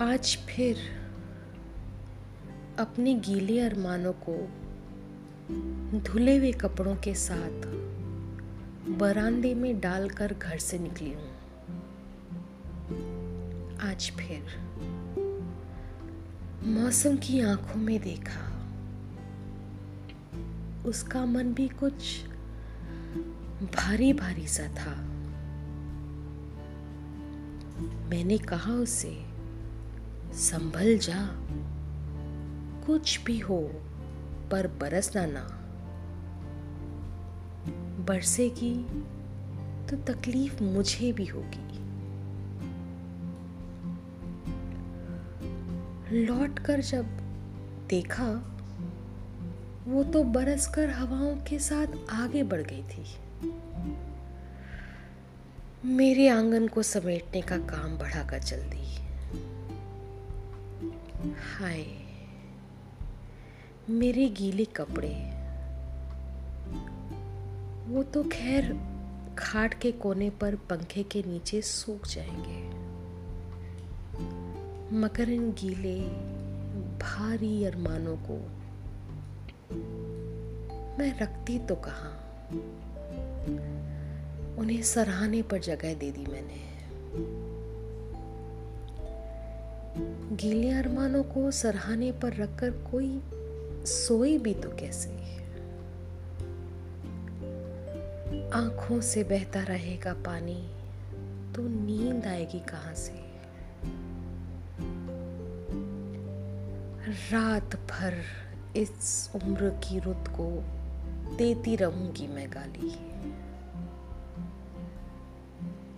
आज फिर अपने गीले अरमानों को धुले हुए कपड़ों के साथ बरामदे में डालकर घर से निकली हूँ। आज फिर मौसम की आँखों में देखा। उसका मन भी कुछ भारी भारी सा था। मैंने कहा उसे संभल जा। कुछ भी हो, पर बरसना ना बरसेगी तो तकलीफ़ मुझे भी होगी। लौट कर जब देखा, वो तो बरस कर हवाओं के साथ आगे बढ़ गई थी। मेरे आँगन को समेटने का काम बढ़ाकर चल दी। हाय, मेरे गीले कपड़े। वो तो खैर खाट के कोने पर पंखे के नीचे सूख जाएँगे। मगर इन गीले, भारी अरमानों को मैं रखती तो कहा? उन्हें सराहने पर जगह दे दी मैंने। गीले अरमानों को सराहने पर रखकर कोई सोई भी तो कैसे? आँखों से बहता रहेगा पानी तो नींद आएगी कहाँ से? रात भर इस उम्र की रुत को देती रहूँगी मैं गाली।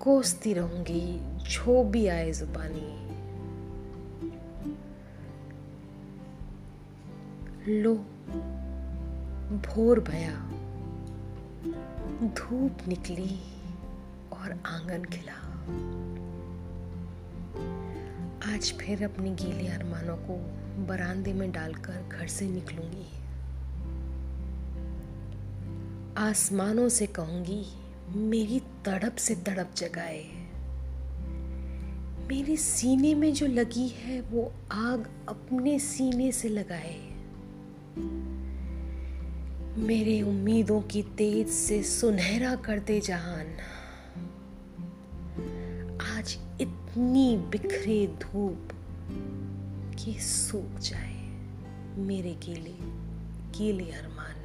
कोसती रहूँगी जो भी आए जुबानी। लो। भोर भया। धूप निकली और आँगन खिला। आज फिर अपनी गीले अरमानों को बरामदे में डालकर घर से निकलूँगी। आसमानों से कहूँगी, मेरी तड़प से तड़प जगाए। मेरे सीने में जो लगी है, वो आग अपने सीने से लगाए। मेरे उम्मीदों की तेज से सुनहरा कर दे जहान आज इतनी बिखरे धूप कि सूख जाए मेरे गीले गीले अरमान।